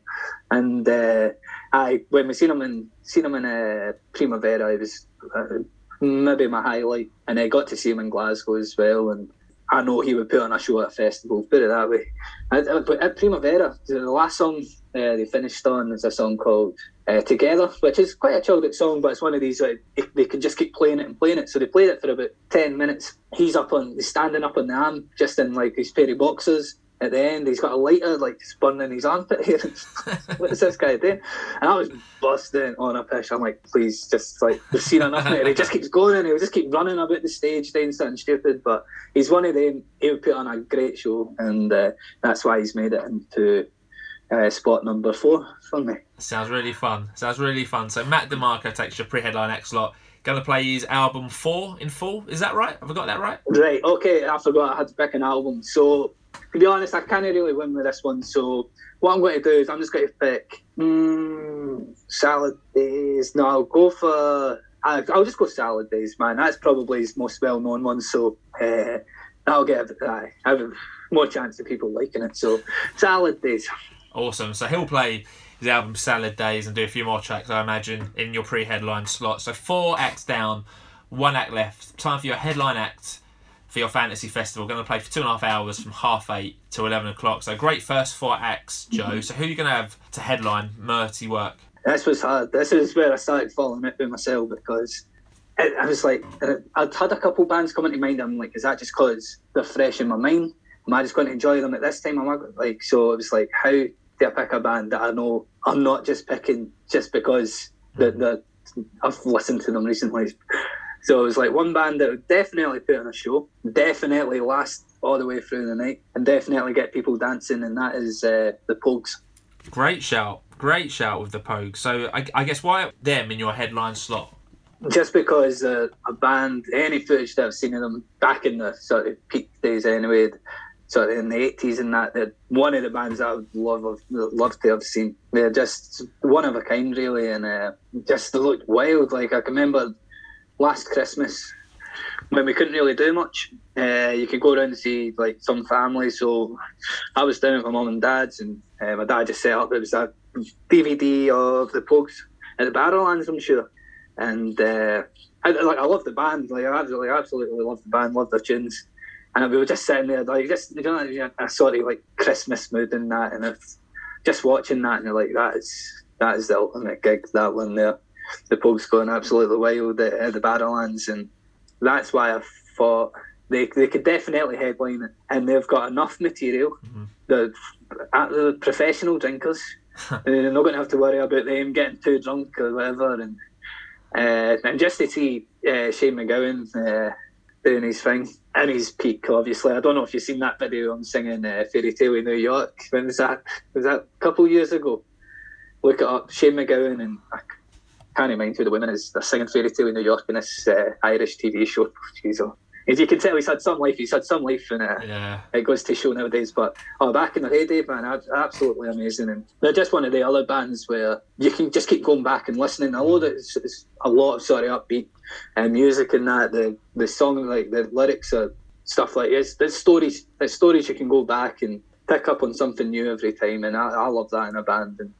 And uh, I when we seen him in seen him in uh, Primavera, it was uh, maybe my highlight, and I got to see him in Glasgow as well, and. I know he would put on a show at a festival, put it that way. But at Primavera, the last song uh, they finished on is a song called uh, Together, which is quite a chilled out song, but it's one of these like they can just keep playing it and playing it. So they played it for about ten minutes. He's up on, he's standing up on the arm, just in like his pair of boxers. At the end, he's got a lighter like burning his armpit here. what is this guy doing? And I was busting on a pish. I'm like, please, just like we've seen enough. And he just keeps going and he would just keep running about the stage, doing something stupid. But he's one of them. He would put on a great show, and uh, that's why he's made it into uh, spot number four for me. Sounds really fun. Sounds really fun. So Mac DeMarco takes your pre-headline X slot. Going to play his album four in full. Is that right? Have I got that right? Right. Okay. I forgot I had to pick an album. So to be honest, I can't really win with this one. So what I'm going to do is I'm just going to pick mm, Salad Days. No, I'll go for. I'll just go Salad Days, man. That's probably his most well-known one. So uh, I'll get. Uh, I have more chance of people liking it. So Salad Days. Awesome. So he'll play his album Salad Days and do a few more tracks, I imagine, in your pre-headline slot. So four acts down, one act left. Time for your headline act for your fantasy festival. Going to play for two and a half hours from half eight to eleven o'clock. So great first four acts, Joe. Mm-hmm. So who are you going to have to headline Murty Work? This was hard. This is where I started falling it by myself because I was like, I'd had a couple bands coming to mind. I'm like, is that just because they're fresh in my mind? Am I just going to enjoy them at this time? Am I like so? It was like, how to pick a band that I know I'm not just picking just because that the, I've listened to them recently. So it was like one band that would definitely put on a show, definitely last all the way through the night, and definitely get people dancing, and that is uh, the Pogues. Great shout, great shout with the Pogues. So I, I guess why them in your headline slot? Just because uh, a band, any footage that I've seen of them back in the sort of peak days anyway, sort of in the eighties and that. They're one of the bands that I would love love to have seen. They're just one of a kind, really, and uh, just they looked wild. Like I can remember last Christmas when we couldn't really do much. Uh, you could go around and see like some families. So I was down with my mum and dad's, and uh, my dad just set up. It was a DVD of the Pogues at the Barrowlands, I'm sure. And uh, I, like I love the band. Like I absolutely, absolutely love the band. Love their tunes and we were just sitting there, like just you know, a sort of like Christmas mood in that, and it's just watching that, and you're like, that is that is the ultimate gig. That one there, the pub's going absolutely wild at, at the Barrowlands, and that's why I thought they they could definitely headline it, and they've got enough material. Mm-hmm. The, the professional drinkers, they're not going to have to worry about them getting too drunk or whatever, and uh, and just to see uh, Shane MacGowan. Uh, doing his thing in his peak. Obviously, I don't know if you've seen that video on singing uh, "Fairy Tale in New York." When was that? Was that a couple of years ago? Look it up. Shane MacGowan and I can't mind who the women is. They're singing "Fairy Tale in New York" in this uh, Irish TV show. Jeez, oh as you can tell, he's had some life. He's had some life, and uh, yeah. it goes to show nowadays. But oh, back in the heyday, man, absolutely amazing. And they're just one of the other bands where you can just keep going back and listening. I know that it's, it's a lot of sort of upbeat and uh, music and that. The the song, like the lyrics, are stuff like this. There's stories. There's stories you can go back and pick up on something new every time, and I, I love that in a band. And,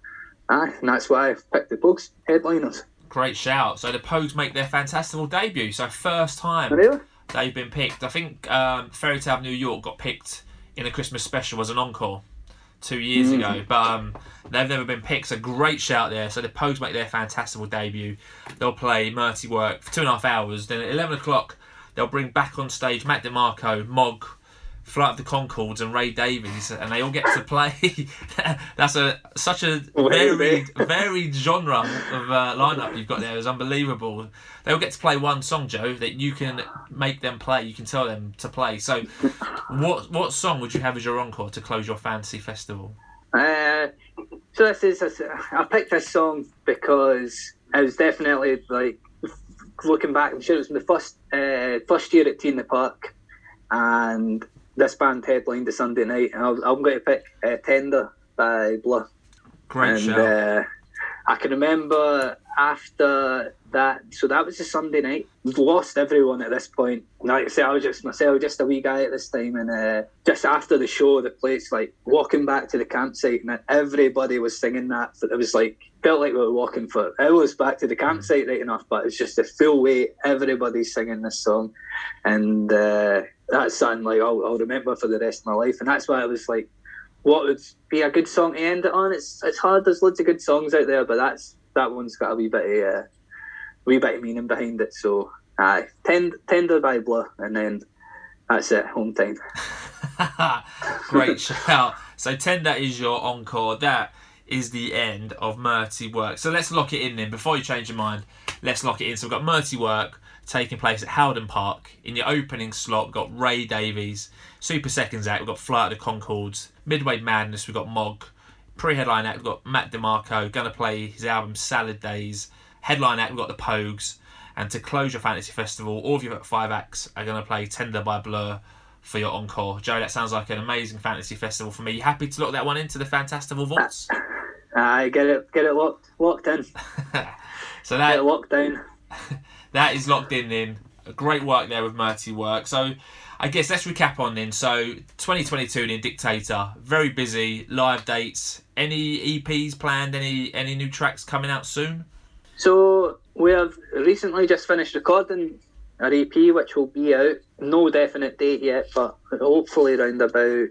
ah, and that's why I've picked the Pogues headliners. Great shout. So the Pogues make their Fantastival debut. So first time. Really? they've been picked. I think um, Fairy Tale of New York got picked in the Christmas special as an encore two years mm. ago, but um, they've never been picked. So great shout there. So the Pogues make their Fantastival debut. They'll play Murty Work for two and a half hours. Then at eleven o'clock, they'll bring back on stage Mac DeMarco, Mog, Flight of the Conchords and Ray Davies, and they all get to play. That's a such a varied, varied genre of uh, lineup you've got there. It's unbelievable. They all get to play one song, Joe, that you can make them play. You can tell them to play. So, what what song would you have as your encore to close your fantasy festival? Uh, so this is a, I picked this song because it was definitely like looking back. I'm sure it was the first uh, first year at T in the Park, and this band headlined the Sunday night. And I'm, I'm going to pick uh, Tender by Blur. Great and, show. Uh, I can remember after that. So that was a Sunday night. We've lost everyone at this point. Like I say, I was just myself, just a wee guy at this time, and uh, just after the show, the place like walking back to the campsite, and everybody was singing that. It was like felt like we were walking for. hours back to the campsite right enough, but it's just a full weight. Everybody's singing this song, and uh, that's something like I'll, I'll remember for the rest of my life. And that's why I was like, what would be a good song to end it on? It's it's hard. There's loads of good songs out there, but that's that one's got a wee bit of uh, wee bit of meaning behind it. So, aye, tend, tender by Blur, and then that's it. Home time. Great shout. So, tender is your encore. That is the end of Murty Work. So let's lock it in then. Before you change your mind, let's lock it in. So we've got Murty Work taking place at Howden Park. In your opening slot, we've got Ray Davies. Super Seconds Act, we've got Flight of the Conchords. Midway Madness, we've got Mog. Pre-headline act, we've got Mac DeMarco, going to play his album Salad Days. Headline act, we've got the Pogues. And to close your fantasy festival, all of your five acts are going to play Tender by Blur for your encore. Joe, that sounds like an amazing fantasy festival for me. You happy to lock that one into the Fantastival vaults? I get it, get it locked, locked in. so that get it locked down. that is locked in. Then great work there with Murty Work. So I guess let's recap on then. So 2022 in Dictator, very busy. Live dates. Any EPs planned? Any any new tracks coming out soon? So we have recently just finished recording our EP, which will be out. No definite date yet, but hopefully around about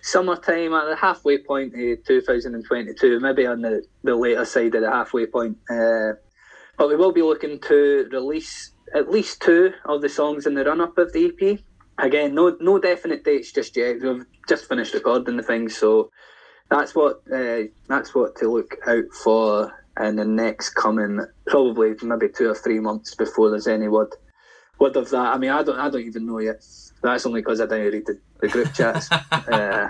summertime at the halfway point of 2022, maybe on the, the later side of the halfway point. Uh, but we will be looking to release at least two of the songs in the run up of the EP. Again, no no definite dates just yet. We've just finished recording the thing, so that's what uh, that's what to look out for in the next coming probably maybe two or three months before there's any word word of that. I mean, I don't I don't even know yet. That's only because I didn't read the, the group chats. uh,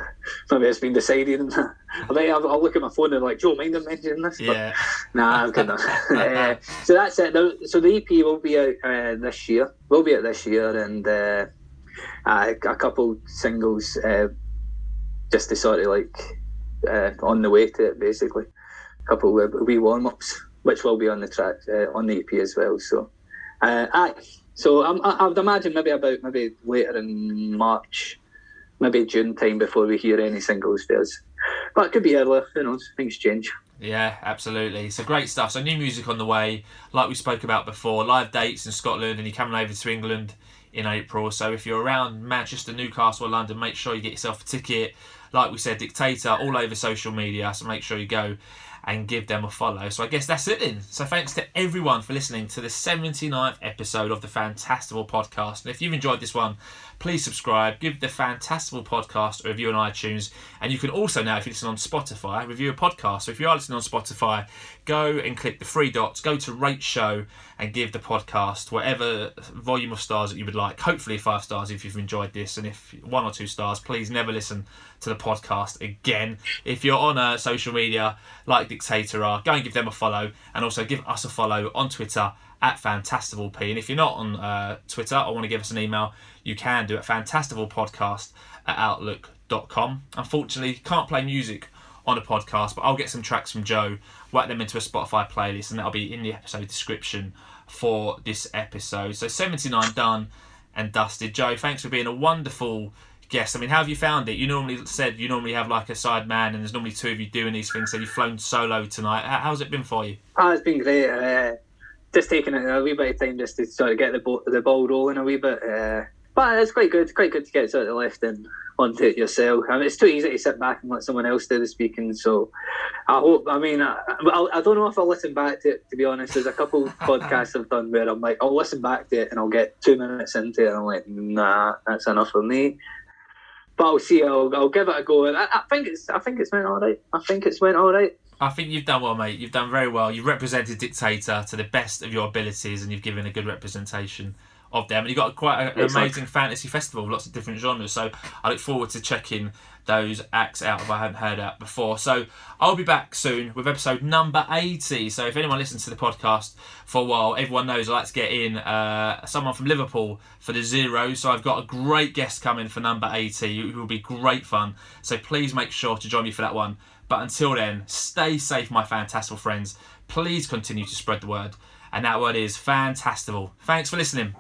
maybe it's been decided. I mean, I'll, I'll, look at my phone and like, Joe, mind mentioning this? Yeah. But, nah, I'm kidding. uh, so that's it. So the EP will be out uh, this year. Will be out this year, and uh, a couple singles uh, just to sort of like uh, on the way to it, basically. A couple of wee warm ups, which will be on the track uh, on the EP as well. So, aye. So I'm, I would imagine maybe about maybe later in March, maybe June time before we hear any singles theirs. But it could be earlier. Who knows? Things change. Yeah, absolutely. So great stuff. So new music on the way, like we spoke about before. Live dates in Scotland, and you're coming over to England in April. So if you're around Manchester, Newcastle, or London, make sure you get yourself a ticket. Like we said, Dictator all over social media. So make sure you go and give them a follow. So I guess that's it then. So thanks to everyone for listening to the 79th episode of the Fantastival podcast. And if you've enjoyed this one, please subscribe, give the Fantastival podcast a review on iTunes, and you can also now, if you listen on Spotify, review a podcast. So if you are listening on Spotify, go and click the three dots, go to rate show, and give the podcast whatever volume of stars that you would like. Hopefully five stars if you've enjoyed this, and if one or two stars, please never listen to the podcast again. If you're on a social media like Dictator are, go and give them a follow, and also give us a follow on Twitter at FantastivalP. And if you're not on uh, Twitter or want to give us an email, you can do at fantastivalpodcast at outlook.com. Unfortunately, can't play music on a podcast, but I'll get some tracks from Joe, whack them into a Spotify playlist, and that'll be in the episode description for this episode. So 79 done and dusted. Joe, thanks for being a wonderful guest. I mean, how have you found it? You normally said you normally have like a side man, and there's normally two of you doing these things. So you've flown solo tonight. How's it been for you? Oh, it's been great. Uh, just taking it a wee bit of time just to sort of get the ball, the ball rolling a wee bit. Uh, but it's quite good. It's quite good to get sort of left in onto it yourself. I mean, it's too easy to sit back and let someone else do the speaking. So I hope. I mean, I, I don't know if I'll listen back to it. To be honest, there's a couple podcasts I've done where I'm like, I'll listen back to it and I'll get two minutes into it and I'm like, nah, that's enough for me. but I'll see. I'll, I'll give it a go. I, I think it's I think it's went all right. I think it's went all right. I think you've done well, mate. You've done very well. You've represented Dictator to the best of your abilities, and you've given a good representation of them. And you've got quite an amazing fantasy festival, lots of different genres. So I look forward to checking those acts out if I haven't heard that before. So I'll be back soon with episode number 80. So if anyone listens to the podcast for a while, everyone knows I like to get in uh, someone from Liverpool for the zero. So I've got a great guest coming for number 80 who will be great fun. So please make sure to join me for that one. But until then, stay safe, my Fantastival friends. Please continue to spread the word. And that word is Fantastival. Thanks for listening.